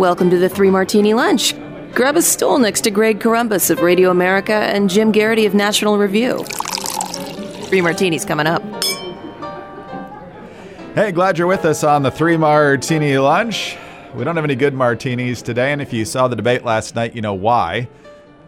Welcome to the Three Martini Lunch. Grab a stool next to Greg Corombos of Radio America and Jim Geraghty of National Review. Three Martinis coming up. Hey, glad you're with us on the Three Martini Lunch. We don't have any good martinis today, and if you saw the debate last night, you know why.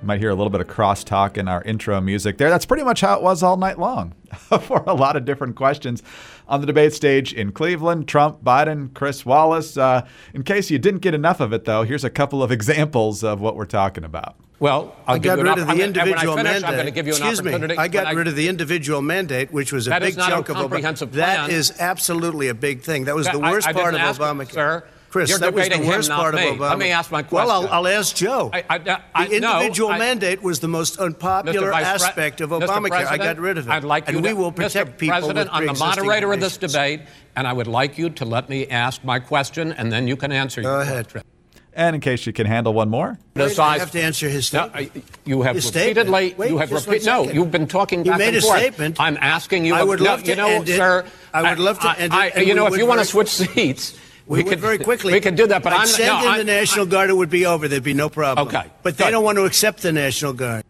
You might hear a little bit of crosstalk in our intro music there. That's pretty much how it was all night long for a lot of different questions on the debate stage in Cleveland. Trump, Biden, Chris Wallace. Uh, in case you didn't get enough of it, though, here's a couple of examples of what we're talking about. Well, I'll I got rid of the I'm gonna- individual finish, mandate. I'm going to give you an Excuse me. opportunity. I got when rid of the individual mandate, which was a big not a chunk of comprehensive Obama. That absolutely a big thing. That was That- the worst I part of didn't Obamacare. sir. Chris, You're that was the debating him, worst not part me. of Obama. Let me ask my question. Well, I'll. I'll ask Joe. I- I- I- the no, individual I- mandate was the most unpopular Mr. Vice Pre- aspect of Obamacare. I President, got rid of it. I'd like and you we will protect Mr. people President, with I'm the pre-existing moderator of this debate, and I would like you to let me ask my question, and then you can answer Go your ahead. question. And in case you can handle one more, Wait, I have to answer his statement. I- you have His statement. repeatedly. Wait, you have just repeat. No, you've been talking You back made and a statement. I'm asking you. I would no, love to you know, end it. sir. I would love to end it, I- and you know, if you want to switch seats, We, could very quickly. We could do that, but I'd I'm send no, in I- the National Guard. It would be over. There'd be no problem. Okay, But they good. don't want to accept the National Guard.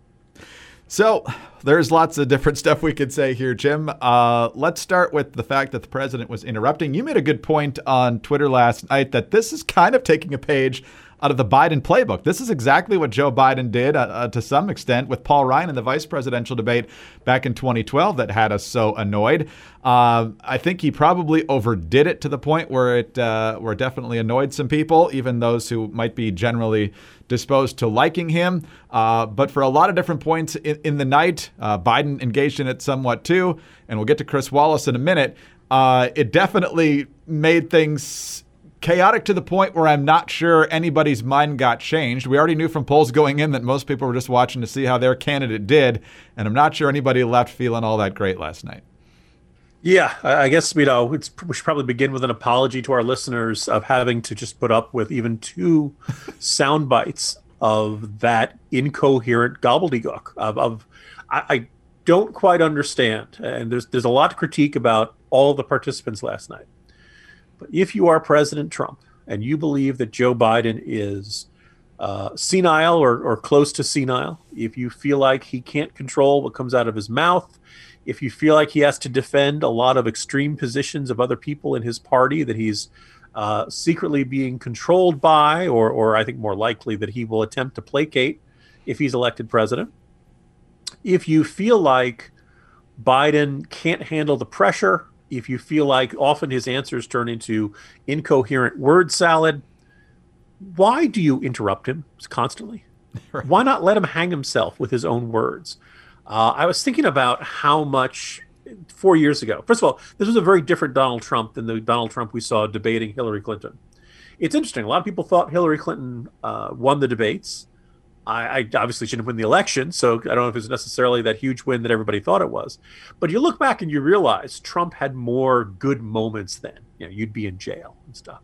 So there's lots of different stuff we could say here, Jim. Uh, let's start with the fact that the president was interrupting. You made a good point on Twitter last night that this is kind of taking a page out of the Biden playbook. This is exactly what Joe Biden did uh, uh, to some extent with Paul Ryan in the vice presidential debate back in 2012 that had us so annoyed. Uh, I think he probably overdid it to the point where it uh, where it definitely annoyed some people, even those who might be generally disposed to liking him. Uh, but for a lot of different points in, in the night, uh, Biden engaged in it somewhat too. And we'll get to Chris Wallace in a minute. Uh, it definitely made things chaotic to the point where I'm not sure anybody's mind got changed. We already knew from polls going in that most people were just watching to see how their candidate did. And I'm not sure anybody left feeling all that great last night. Yeah, I guess you know we should probably begin with an apology to our listeners of having to just put up with even two sound bites of that incoherent gobbledygook. Of, of I, I don't quite understand, and there's there's a lot to critique about all the participants last night. If you are President Trump and you believe that Joe Biden is uh, senile or, or close to senile, if you feel like he can't control what comes out of his mouth, if you feel like he has to defend a lot of extreme positions of other people in his party that he's uh, secretly being controlled by, or, or I think more likely that he will attempt to placate if he's elected president, if you feel like Biden can't handle the pressure, if you feel like often his answers turn into incoherent word salad, why do you interrupt him constantly? Why not let him hang himself with his own words? Uh, I was thinking about how much four years ago. First of all, this was a very different Donald Trump than the Donald Trump we saw debating Hillary Clinton. It's interesting. A lot of people thought Hillary Clinton uh, won the debates. I, I obviously shouldn't win the election, so I don't know if it's necessarily that huge win that everybody thought it was. But you look back and you realize Trump had more good moments then. You know, you'd be in jail and stuff.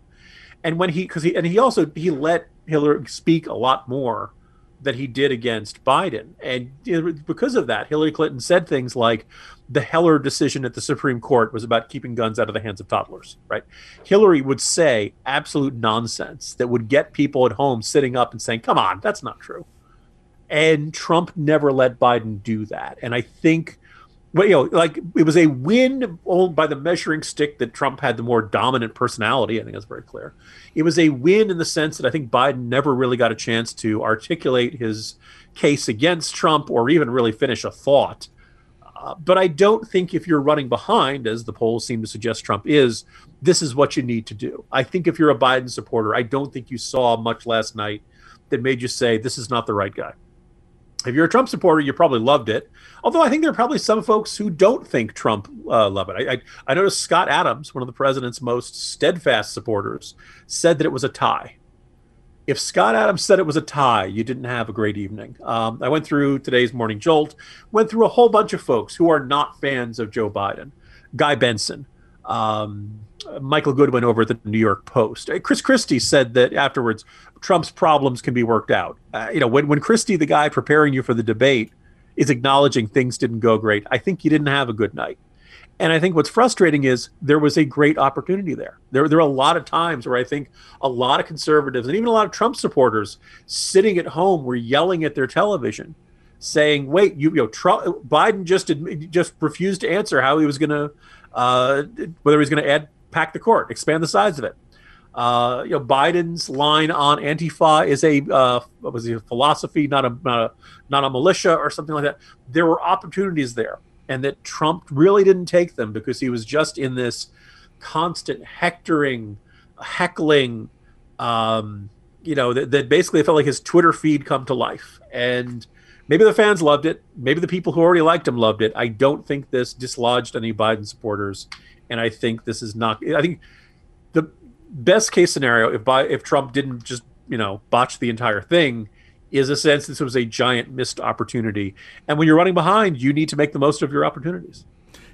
And when he, because he, and he also he let Hillary speak a lot more than he did against Biden, and because of that, Hillary Clinton said things like, "The Heller decision at the Supreme Court was about keeping guns out of the hands of toddlers." Right? Hillary would say absolute nonsense that would get people at home sitting up and saying, "Come on, that's not true." And Trump never let Biden do that, and I think well, you know, like it was a win by the measuring stick that Trump had the more dominant personality. I think that's very clear. It was a win in the sense that I think Biden never really got a chance to articulate his case against Trump or even really finish a thought. Uh, but I don't think if you're running behind, as the polls seem to suggest Trump is, this is what you need to do. I think if you're a Biden supporter, I don't think you saw much last night that made you say this is not the right guy. if you're a Trump supporter, you probably loved it. Although I think there are probably some folks who don't think Trump uh, love it. I, I, I noticed Scott Adams, one of the president's most steadfast supporters, said that it was a tie. If Scott Adams said it was a tie, you didn't have a great evening. Um, I went through today's Morning Jolt, went through a whole bunch of folks who are not fans of Joe Biden. Guy Benson, um, Michael Goodwin over at the New York Post. Uh, Chris Christie said that afterwards, Trump's problems can be worked out. Uh, you know, when, when Christie, the guy preparing you for the debate, is acknowledging things didn't go great, I think you didn't have a good night. And I think what's frustrating is there was a great opportunity there. There, there are a lot of times where I think a lot of conservatives and even a lot of Trump supporters sitting at home were yelling at their television, saying, "Wait, you, you know, Trump, Biden just just refused to answer how he was going to, uh, whether he's going to add pack the court, expand the size of it." Uh, you know, Biden's line on Antifa is a uh, was a philosophy, not a, not a not a militia or something like that. There were opportunities there and that Trump really didn't take them because he was just in this constant hectoring, heckling. Um, you know that, that basically felt like his Twitter feed come to life, and maybe the fans loved it. Maybe the people who already liked him loved it. I don't think this dislodged any Biden supporters, and I think this is not. I think the best case scenario if if Trump didn't just you know botch the entire thing is a sense this was a giant missed opportunity. And when you're running behind, you need to make the most of your opportunities.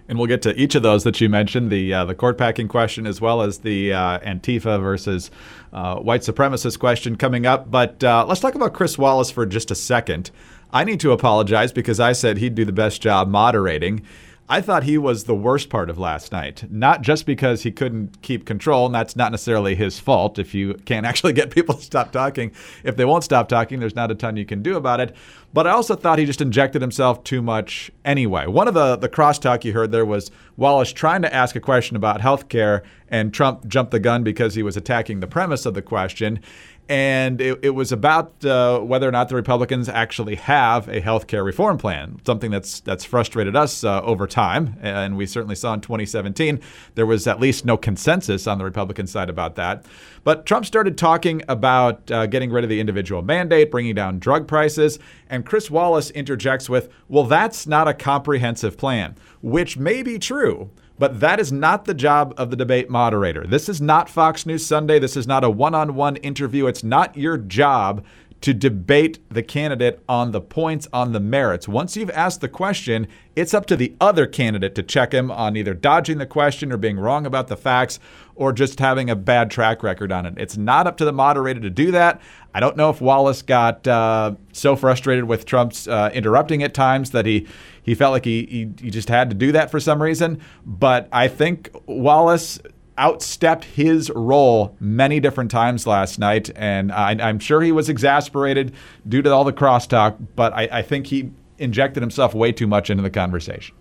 And we'll get to each of those that you mentioned the uh, the court packing question as well as the uh, Antifa versus uh, white supremacist question coming up. But uh, let's talk about Chris Wallace for just a second. I need to apologize because I said he'd do the best job moderating. I thought he was the worst part of last night, not just because he couldn't keep control, and that's not necessarily his fault. If you can't actually get people to stop talking, if they won't stop talking, there's not a ton you can do about it. But I also thought he just injected himself too much anyway. One of the, the crosstalk you heard there was Wallace trying to ask a question about health care, and Trump jumped the gun because he was attacking the premise of the question and it, it was about uh, whether or not the Republicans actually have a health care reform plan, something that's that's frustrated us uh, over time, and we certainly saw in 2017 there was at least no consensus on the Republican side about that. But Trump started talking about uh, getting rid of the individual mandate, bringing down drug prices, and Chris Wallace interjects with, "Well, that's not a comprehensive plan," which may be true. But that is not the job of the debate moderator. This is not Fox News Sunday. This is not a one on one interview. It's not your job to debate the candidate on the points, on the merits. Once you've asked the question, it's up to the other candidate to check him on either dodging the question or being wrong about the facts or just having a bad track record on it. It's not up to the moderator to do that. I don't know if Wallace got uh, so frustrated with Trump's uh, interrupting at times that he he felt like he, he, he just had to do that for some reason. But I think Wallace outstepped his role many different times last night, and I, am sure he was exasperated due to all the crosstalk. But I, I think he injected himself way too much into the conversation.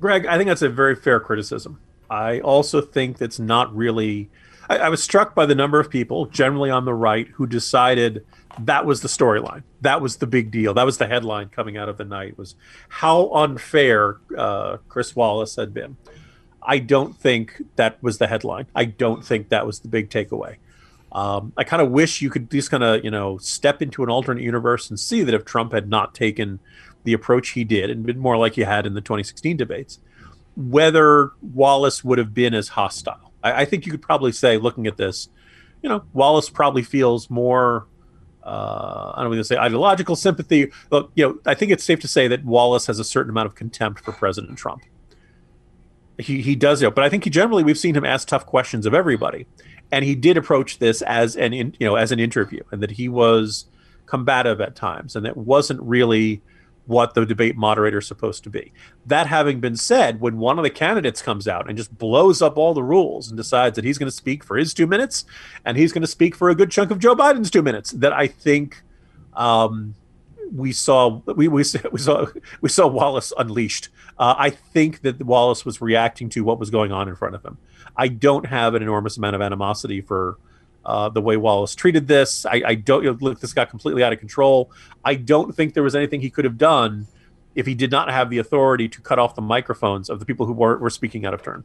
Greg, I think that's a very fair criticism. I also think that's not really. I, I was struck by the number of people, generally on the right, who decided that was the storyline. That was the big deal. That was the headline coming out of the night was how unfair uh, Chris Wallace had been. I don't think that was the headline. I don't think that was the big takeaway. Um, I kind of wish you could just kind of you know step into an alternate universe and see that if Trump had not taken the approach he did and been more like he had in the 2016 debates, whether Wallace would have been as hostile. I, I think you could probably say, looking at this, you know, Wallace probably feels more uh, I don't want to say ideological sympathy. But, you know, I think it's safe to say that Wallace has a certain amount of contempt for President Trump. He he does it, but I think he generally we've seen him ask tough questions of everybody, and he did approach this as an in, you know as an interview, and that he was combative at times, and that wasn't really what the debate moderator is supposed to be. That having been said, when one of the candidates comes out and just blows up all the rules and decides that he's going to speak for his two minutes and he's going to speak for a good chunk of Joe Biden's two minutes, that I think um, we saw we, we, we saw we saw Wallace unleashed. Uh, I think that Wallace was reacting to what was going on in front of him. I don't have an enormous amount of animosity for uh, the way Wallace treated this. I, I don't you know, look. This got completely out of control. I don't think there was anything he could have done if he did not have the authority to cut off the microphones of the people who were, were speaking out of turn.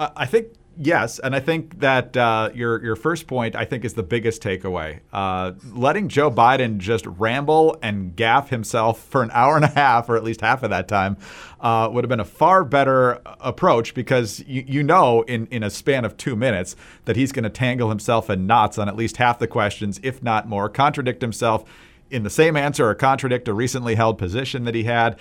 I think yes, and I think that uh, your your first point I think is the biggest takeaway. Uh, letting Joe Biden just ramble and gaffe himself for an hour and a half, or at least half of that time, uh, would have been a far better approach because you, you know in in a span of two minutes that he's going to tangle himself in knots on at least half the questions, if not more, contradict himself in the same answer or contradict a recently held position that he had.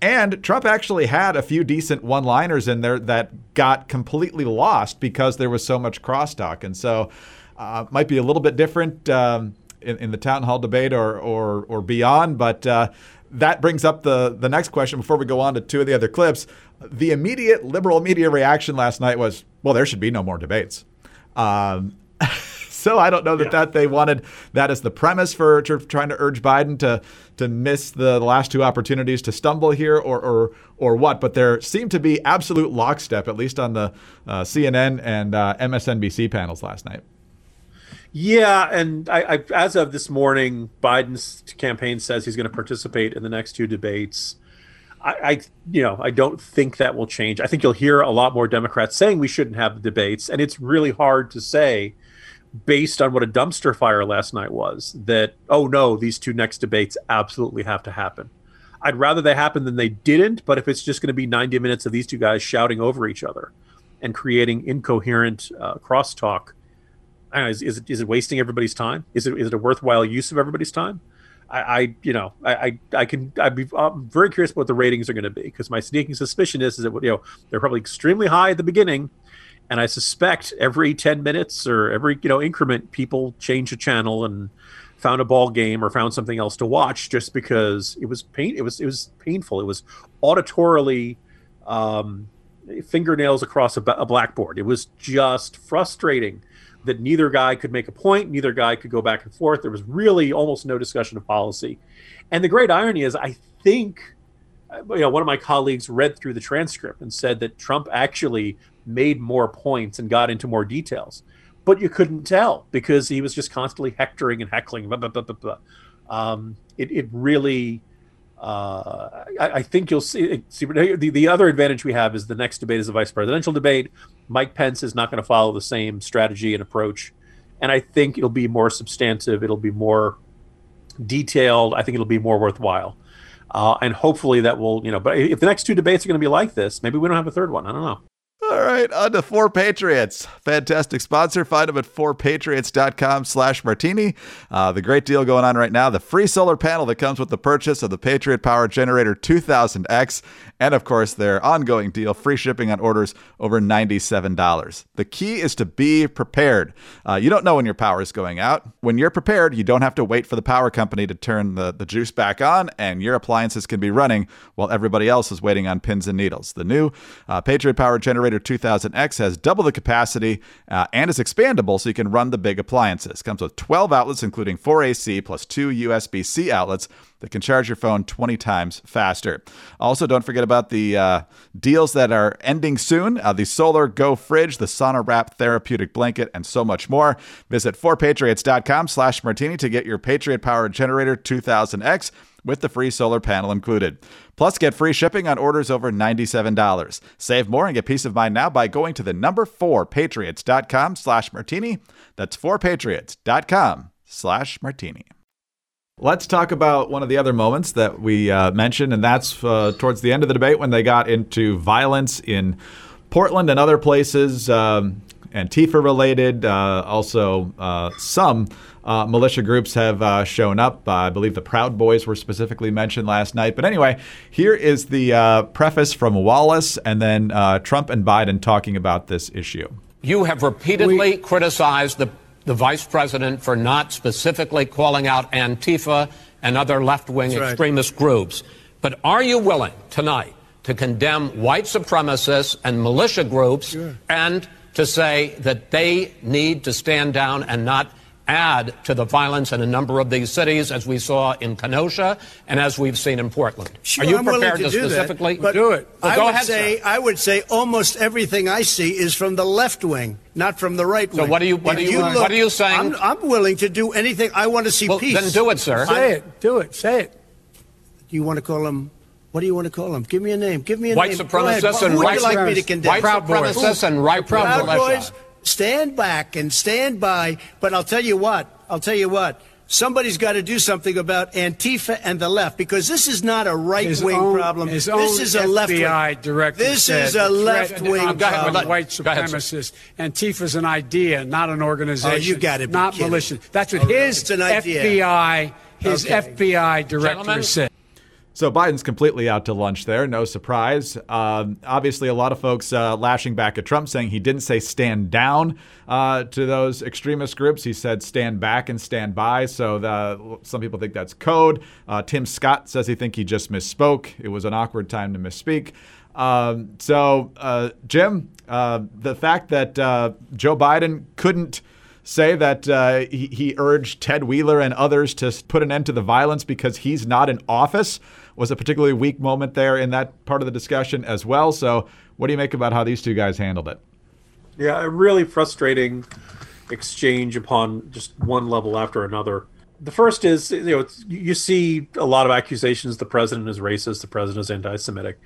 And Trump actually had a few decent one liners in there that got completely lost because there was so much crosstalk. And so uh, might be a little bit different um, in, in, the town hall debate or, or, or beyond. But uh, that brings up the, the next question before we go on to two of the other clips. The immediate liberal media reaction last night was, well, there should be no more debates. Um, so I don't know that, yeah. that they wanted that as the premise for trying to urge Biden to to miss the last two opportunities to stumble here or or or what. But there seemed to be absolute lockstep, at least on the uh, CNN and uh, MSNBC panels last night. Yeah, and I, I, as of this morning, Biden's campaign says he's going to participate in the next two debates. I, I, you know, I don't think that will change. I think you'll hear a lot more Democrats saying we shouldn't have the debates, and it's really hard to say based on what a dumpster fire last night was that oh no these two next debates absolutely have to happen. I'd rather they happen than they didn't but if it's just going to be 90 minutes of these two guys shouting over each other and creating incoherent uh, crosstalk know, is, is, it, is it wasting everybody's time? Is it, is it a worthwhile use of everybody's time? I, I you know, I, I, I can, I'd be, I'm very curious about what the ratings are going to be because my sneaking suspicion is, is that you know they're probably extremely high at the beginning, and I suspect every 10 minutes or every you know increment, people change a channel and found a ball game or found something else to watch just because it was pain. It was it was painful. It was auditorily um, fingernails across a, a blackboard. It was just frustrating that neither guy could make a point, neither guy could go back and forth. There was really almost no discussion of policy. And the great irony is, I think you know, one of my colleagues read through the transcript and said that Trump actually made more points and got into more details. But you couldn't tell because he was just constantly hectoring and heckling. Blah, blah, blah, um, it, it really, uh, I, I, think you'll see, see the, the other advantage we have is the next debate is a vice presidential debate. Mike Pence is not going to follow the same strategy and approach. And I think it'll be more substantive. It'll be more detailed. I think it'll be more worthwhile. Uh, and hopefully that will, you know, but if the next two debates are going to be like this, maybe we don't have a third one. I don't know. All right, on to Four Patriots. Fantastic sponsor. Find them at fourpatriots.com slash martini. Uh, the great deal going on right now, the free solar panel that comes with the purchase of the Patriot Power Generator 2000X. And of course, their ongoing deal, free shipping on orders over $97. The key is to be prepared. Uh, you don't know when your power is going out. When you're prepared, you don't have to wait for the power company to turn the, the juice back on, and your appliances can be running while everybody else is waiting on pins and needles. The new uh, Patriot Power Generator 2000X has double the capacity uh, and is expandable so you can run the big appliances. Comes with 12 outlets, including 4 AC plus 2 USB C outlets that can charge your phone 20 times faster. Also, don't forget about the uh, deals that are ending soon uh, the Solar Go fridge, the Sauna Wrap therapeutic blanket, and so much more. Visit 4patriots.com slash martini to get your Patriot Power Generator 2000X with the free solar panel included. Plus, get free shipping on orders over $97. Save more and get peace of mind now by going to the number 4patriots.com slash martini. That's 4patriots.com slash martini. Let's talk about one of the other moments that we uh, mentioned, and that's uh, towards the end of the debate when they got into violence in Portland and other places, um, Antifa related. Uh, also, uh, some uh, militia groups have uh, shown up. I believe the Proud Boys were specifically mentioned last night. But anyway, here is the preface from Wallace and then Trump and Biden talking about this issue. You have repeatedly we- criticized the the vice president for not specifically calling out Antifa and other left wing extremist groups. But are you willing tonight to condemn white supremacists and militia groups sure. and to say that they need to stand down and not add to the violence in a number of these cities, as we saw in Kenosha and as we've seen in Portland. Sure, Are you I'm prepared to, to do specifically that, do it? Well, I go would ahead, say sir. I would say almost everything I see is from the left wing, not from the right wing. So what are you what, are you, you look, what are you saying? I'm, I'm, willing to do anything. I want to see well, peace. Then do it, sir. Say it. Do it. Say it. Do you want to call them What do you want to call them? Give me a name. Give me a white name. supremacists and Who would white you like me to condemn? White Proud supremacists and right Proud militia. Boys, stand back and stand by. But I'll tell you what. I'll tell you what. Somebody's got to do something about Antifa and the left because this is not a right wing problem. His this own is a left wing. director. This said is a left wing of problem. white supremacists. Antifa's an idea, not an organization. Oh, you got it. not kidding. militia. That's what Oh, his it's an idea. FBI, his Okay. FBI director Gentlemen? said. So Biden's completely out to lunch there, no surprise. Um, obviously, a lot of folks uh, lashing back at Trump, saying he didn't say stand down uh, to those extremist groups. He said stand back and stand by. So the, some people think that's code. Uh, Tim Scott says he think he just misspoke. It was an awkward time to misspeak. Um, so uh, Jim, uh, the fact that Joe Biden couldn't say that uh, he, he urged Ted Wheeler and others to put an end to the violence because he's not in office was a particularly weak moment there in that part of the discussion as well. So, what do you make about how these two guys handled it? Yeah, a really frustrating exchange upon just one level after another. The first is, you know, you see a lot of accusations the president is racist, the president is anti-Semitic.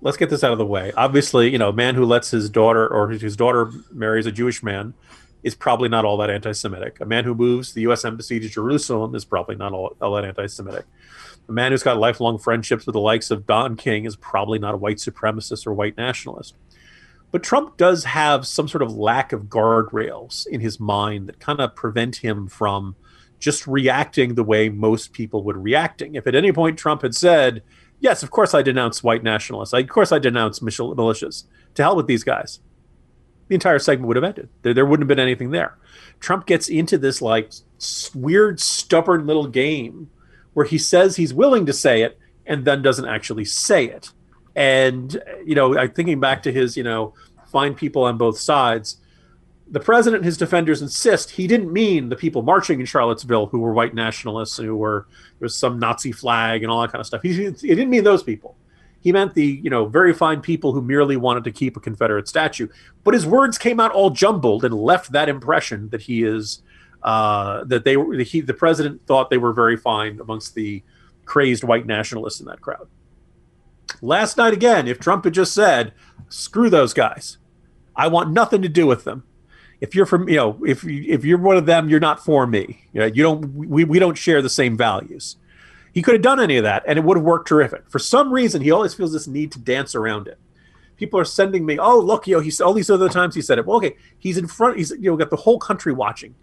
Let's get this out of the way. Obviously, you know, a man who lets his daughter or his daughter marries a Jewish man is probably not all that anti-Semitic. A man who moves the U.S. embassy to Jerusalem is probably not all, all that anti-Semitic. A man who's got lifelong friendships with the likes of Don King is probably not a white supremacist or white nationalist. But Trump does have some sort of lack of guardrails in his mind that kind of prevent him from just reacting the way most people would reacting. If at any point Trump had said, "Yes, of course I denounce white nationalists. Of course I denounce mil- militias. To hell with these guys," the entire segment would have ended. There, there wouldn't have been anything there. Trump gets into this like weird, stubborn little game where he says he's willing to say it and then doesn't actually say it. And you know, I'm thinking back to his, you know, find people on both sides. The president and his defenders insist he didn't mean the people marching in Charlottesville who were white nationalists and who were there was some Nazi flag and all that kind of stuff. He, he didn't mean those people. He meant the, you know, very fine people who merely wanted to keep a Confederate statue. But his words came out all jumbled and left that impression that he is uh, that they were he the president thought they were very fine amongst the crazed white nationalists in that crowd. Last night again, if Trump had just said, "Screw those guys, I want nothing to do with them," if you're from you know if you, if you're one of them, you're not for me. You, know, you don't we, we don't share the same values. He could have done any of that, and it would have worked terrific. For some reason, he always feels this need to dance around it. People are sending me, "Oh, look, you know, he's all these other times he said it." Well, okay, he's in front. He's you know got the whole country watching.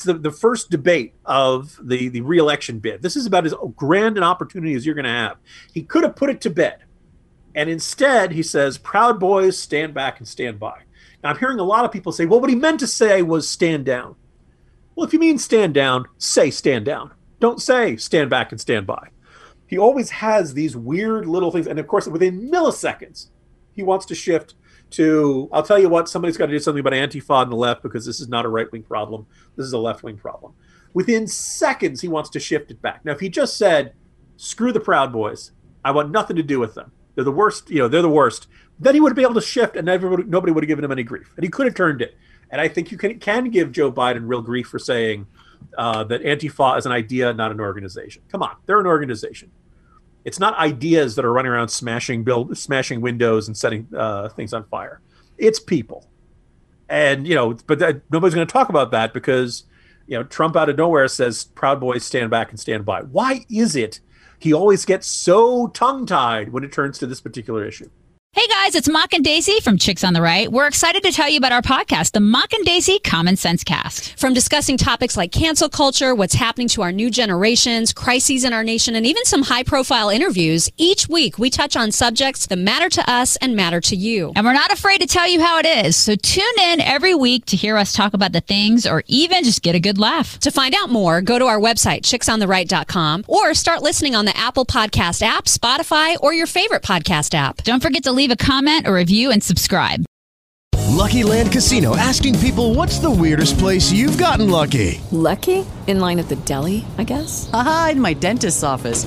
It's the, the first debate of the the reelection bid. This is about as grand an opportunity as you're going to have. He could have put it to bed, and instead he says, "Proud boys, stand back and stand by." Now I'm hearing a lot of people say, "Well, what he meant to say was stand down." Well, if you mean stand down, say stand down. Don't say stand back and stand by. He always has these weird little things, and of course, within milliseconds, he wants to shift to I'll tell you what, somebody's got to do something about Antifa on the left because this is not a right wing problem. This is a left wing problem. Within seconds, he wants to shift it back. Now, if he just said, screw the Proud Boys, I want nothing to do with them. They're the worst, you know, they're the worst. Then he would be able to shift and everybody, nobody would have given him any grief. And he could have turned it. And I think you can, can give Joe Biden real grief for saying uh, that Antifa is an idea, not an organization. Come on, they're an organization it's not ideas that are running around smashing build smashing windows and setting uh, things on fire. It's people. And you know but that, nobody's going to talk about that because you know trump out of nowhere says proud boys stand back and stand by. Why is it he always gets so tongue tied when it turns to this particular issue Hey guys, it's Mock and Daisy from Chicks on the Right. We're excited to tell you about our podcast, the Mock and Daisy Common Sense Cast. From discussing topics like cancel culture, what's happening to our new generations, crises in our nation, and even some high profile interviews, each week we touch on subjects that matter to us and matter to you. And we're not afraid to tell you how it is. So tune in every week to hear us talk about the things or even just get a good laugh. To find out more, go to our website, chicksontheright.com, or start listening on the Apple Podcast app, Spotify, or your favorite podcast app. Don't forget to leave a comment, a review, and subscribe. Lucky Land Casino asking people what's the weirdest place you've gotten lucky? Lucky? In line at the deli, I guess? Aha, in my dentist's office.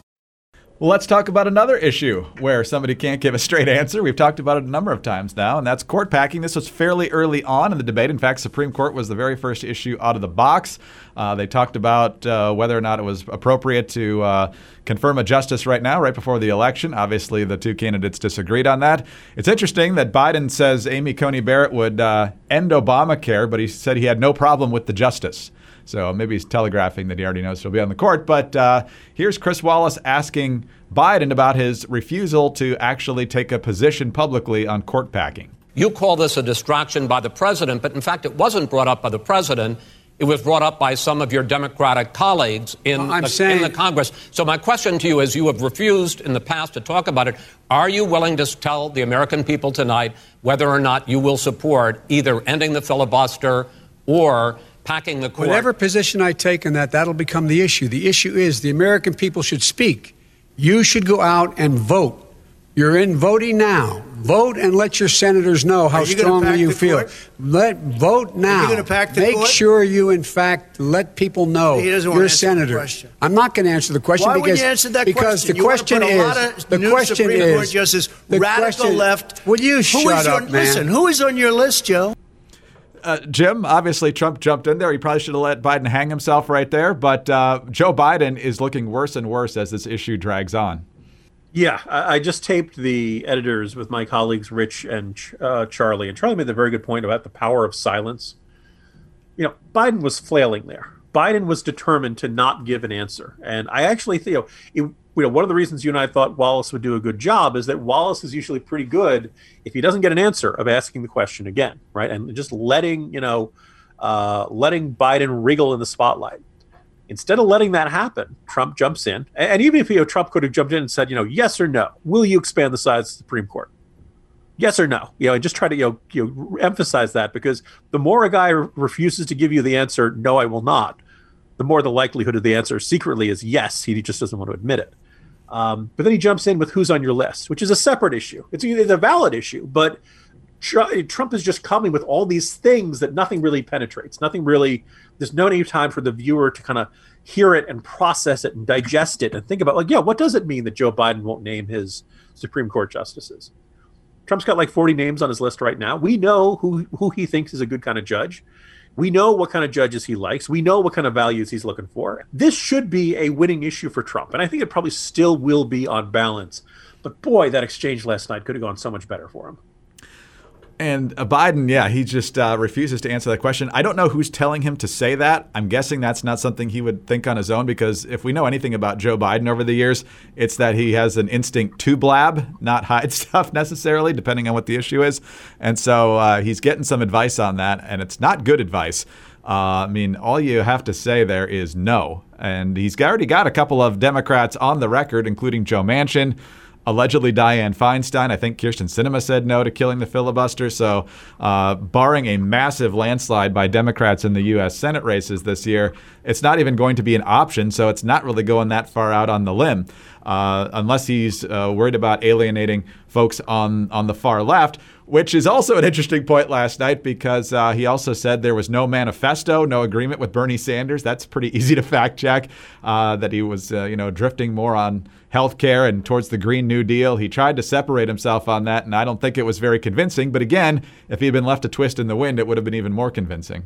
Let's talk about another issue where somebody can't give a straight answer. We've talked about it a number of times now, and that's court packing. This was fairly early on in the debate. In fact, Supreme Court was the very first issue out of the box. Uh, they talked about uh, whether or not it was appropriate to uh, confirm a justice right now, right before the election. Obviously, the two candidates disagreed on that. It's interesting that Biden says Amy Coney Barrett would uh, end Obamacare, but he said he had no problem with the justice. So maybe he's telegraphing that he already knows he'll be on the court. But uh, here's Chris Wallace asking Biden about his refusal to actually take a position publicly on court packing. You call this a distraction by the president, but in fact, it wasn't brought up by the president. It was brought up by some of your Democratic colleagues in, well, the, saying, in the Congress. So, my question to you is you have refused in the past to talk about it. Are you willing to tell the American people tonight whether or not you will support either ending the filibuster or packing the court. Whatever position I take on that, that'll become the issue. The issue is the American people should speak. You should go out and vote. You're in voting now. Vote and let your senators know how you strongly you feel. Court? Let vote now. going to pack the Make court? sure you, in fact, let people know He you're a to the senator. I'm not going to answer the question Why because wouldn't you answer that because question? the You wanna question put a is lot of the new question Supreme is Court justices, the radical question- left. Will you shut up, on, man? Listen, who is on your list, Joe? Uh, Jim, obviously Trump jumped in there. He probably should have let Biden hang himself right there. But uh, Joe Biden is looking worse and worse as this issue drags on. Yeah, I, just taped the editors with my colleagues Rich and uh, Charlie, and Charlie made a very good point about the power of silence. You know, Biden was flailing there. Biden was determined to not give an answer, and I actually think you know, you know one of the reasons you and I thought Wallace would do a good job is that Wallace is usually pretty good if he doesn't get an answer of asking the question again, right, and just letting you know, uh, letting Biden wriggle in the spotlight. Instead of letting that happen, Trump jumps in. And, even if you know, Trump could have jumped in and said, you know, yes or no, will you expand the size of the Supreme Court? Yes or no? You know, and just try to you know, you know emphasize that because the more a guy re- refuses to give you the answer, no, I will not, the more the likelihood of the answer secretly is yes. He just doesn't want to admit it. Um, but then he jumps in with who's on your list, which is a separate issue. It's, it's a valid issue, but Tr- Trump is just coming with all these things that nothing really penetrates. Nothing really. There's no time for the viewer to kind of hear it and process it and digest it and think about like, yeah, what does it mean that Joe Biden won't name his Supreme Court justices? Trump's got like 40 names on his list right now. We know who who he thinks is a good kind of judge. We know what kind of judges he likes. We know what kind of values he's looking for. This should be a winning issue for Trump, and I think it probably still will be on balance. But boy, that exchange last night could have gone so much better for him. And uh, Biden, yeah, he just uh, refuses to answer that question. I don't know who's telling him to say that. I'm guessing that's not something he would think on his own because if we know anything about Joe Biden over the years, it's that he has an instinct to blab, not hide stuff necessarily, depending on what the issue is. And so uh, he's getting some advice on that, and it's not good advice. Uh, I mean, all you have to say there is no. And he's already got a couple of Democrats on the record, including Joe Manchin allegedly Dianne Feinstein. I think Kyrsten Sinema said no to killing the filibuster. So, uh, barring a massive landslide by Democrats in the U.S. Senate races this year, it's not even going to be an option. So, it's not really going that far out on the limb, uh, unless he's uh, worried about alienating folks on on the far left. Which is also an interesting point last night because uh, he also said there was no manifesto, no agreement with Bernie Sanders. That's pretty easy to fact check. Uh, that he was, uh, you know, drifting more on health care and towards the Green New Deal. He tried to separate himself on that, and I don't think it was very convincing. But again, if he had been left a twist in the wind, it would have been even more convincing.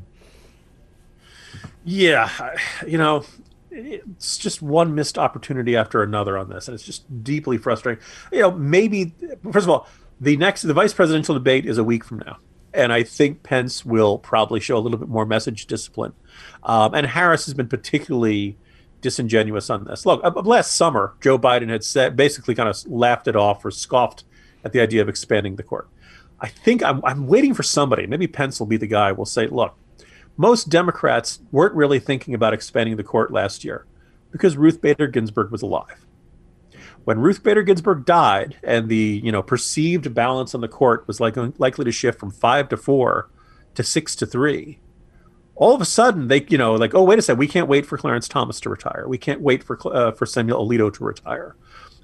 Yeah, you know, it's just one missed opportunity after another on this, and it's just deeply frustrating. You know, maybe first of all, the next the vice presidential debate is a week from now, and I think Pence will probably show a little bit more message discipline, um, and Harris has been particularly disingenuous on this. Look, last summer, Joe Biden had said basically kind of laughed it off or scoffed at the idea of expanding the court. I think I'm, I'm waiting for somebody, maybe Pence will be the guy, will say, look, most Democrats weren't really thinking about expanding the court last year because Ruth Bader Ginsburg was alive. When Ruth Bader Ginsburg died and the you know perceived balance on the court was like likely to shift from five to four to six to three, all of a sudden they you know like oh wait a second we can't wait for Clarence Thomas to retire. We can't wait for uh, for Samuel Alito to retire.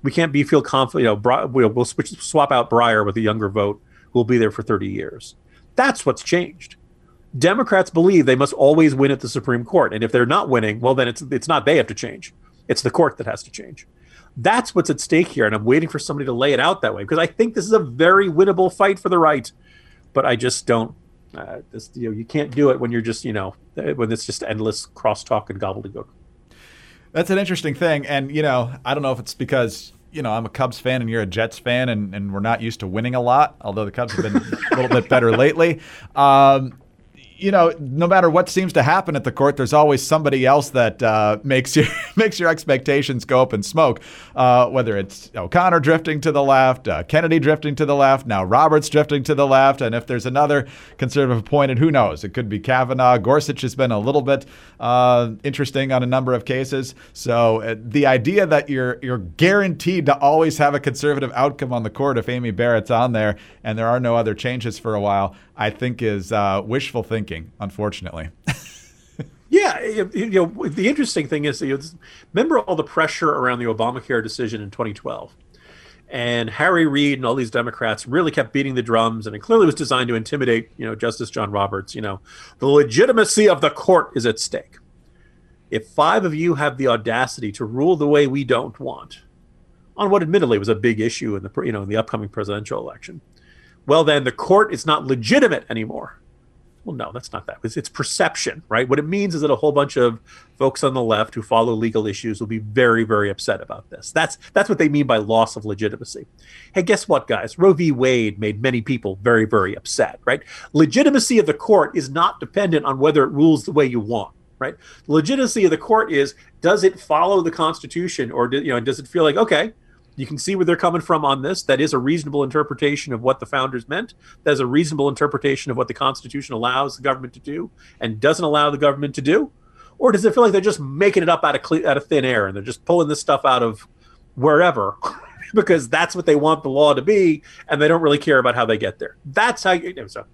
We can't be feel confident you know Bri- we'll, we'll switch, swap out Breyer with a younger vote who will be there for 30 years. That's what's changed. Democrats believe they must always win at the Supreme Court and if they're not winning well then it's it's not they have to change. It's the court that has to change that's what's at stake here and I'm waiting for somebody to lay it out that way because I think this is a very winnable fight for the right but I just don't uh, this, you know, you can't do it when you're just, you know, when it's just endless crosstalk and gobbledygook. That's an interesting thing, and you know, I don't know if it's because you know I'm a Cubs fan and you're a Jets fan, and, and we're not used to winning a lot. Although the Cubs have been a little bit better lately. Um, you know, no matter what seems to happen at the court, there's always somebody else that uh, makes your makes your expectations go up in smoke. Uh, whether it's O'Connor drifting to the left, uh, Kennedy drifting to the left, now Roberts drifting to the left, and if there's another conservative appointed, who knows? It could be Kavanaugh. Gorsuch has been a little bit uh, interesting on a number of cases. So uh, the idea that you're you're guaranteed to always have a conservative outcome on the court if Amy Barrett's on there and there are no other changes for a while, I think is uh, wishful thinking, unfortunately. yeah, you know, the interesting thing is, you know, remember all the pressure around the Obamacare decision in 2012, and Harry Reid and all these Democrats really kept beating the drums, and it clearly was designed to intimidate, you know, Justice John Roberts. You know, the legitimacy of the court is at stake. If five of you have the audacity to rule the way we don't want, on what admittedly was a big issue in the you know in the upcoming presidential election well, then the court is not legitimate anymore. Well, no, that's not that. It's, it's, perception, right? What it means is that a whole bunch of folks on the left who follow legal issues will be very, very upset about this. That's that's what they mean by loss of legitimacy. Hey, guess what, guys? Roe v. Wade made many people very, very upset, right? Legitimacy of the court is not dependent on whether it rules the way you want, right? Legitimacy of the court is does it follow the Constitution, or do, you know does it feel like okay, you can see where they're coming from on this. That is a reasonable interpretation of what the founders meant. That is a reasonable interpretation of what the Constitution allows the government to do and doesn't allow the government to do. Or does it feel like they're just making it up out of cle- out of thin air and they're just pulling this stuff out of wherever because that's what they want the law to be, and they don't really care about how they get there. That's how you. So,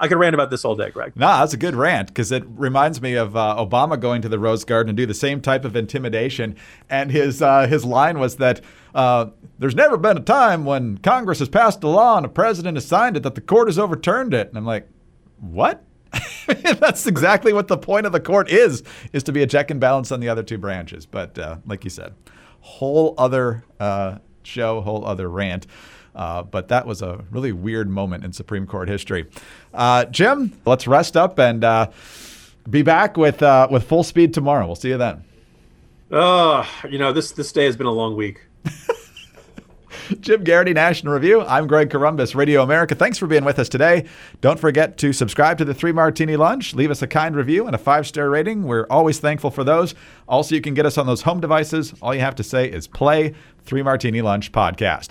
I could rant about this all day, Greg. No, that's a good rant because it reminds me of uh, Obama going to the Rose Garden and do the same type of intimidation. And his uh, his line was that uh, there's never been a time when Congress has passed a law and a president has signed it that the court has overturned it. And I'm like, what? That's exactly what the point of the court is, is to be a check and balance on the other two branches. But uh, like you said, whole other uh, show, whole other rant. Uh, but that was a really weird moment in Supreme Court history. Uh, Jim, let's rest up and uh, be back with uh, with full speed tomorrow. We'll see you then. Oh, you know this this day has been a long week. Jim Geraghty, National Review. I'm Greg Corombos, Radio America. Thanks for being with us today. Don't forget to subscribe to the Three Martini Lunch. Leave us a kind review and a five star rating. We're always thankful for those. Also, you can get us on those home devices. All you have to say is play Three Martini Lunch podcast.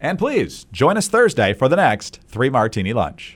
And please join us Thursday for the next Three Martini Lunch.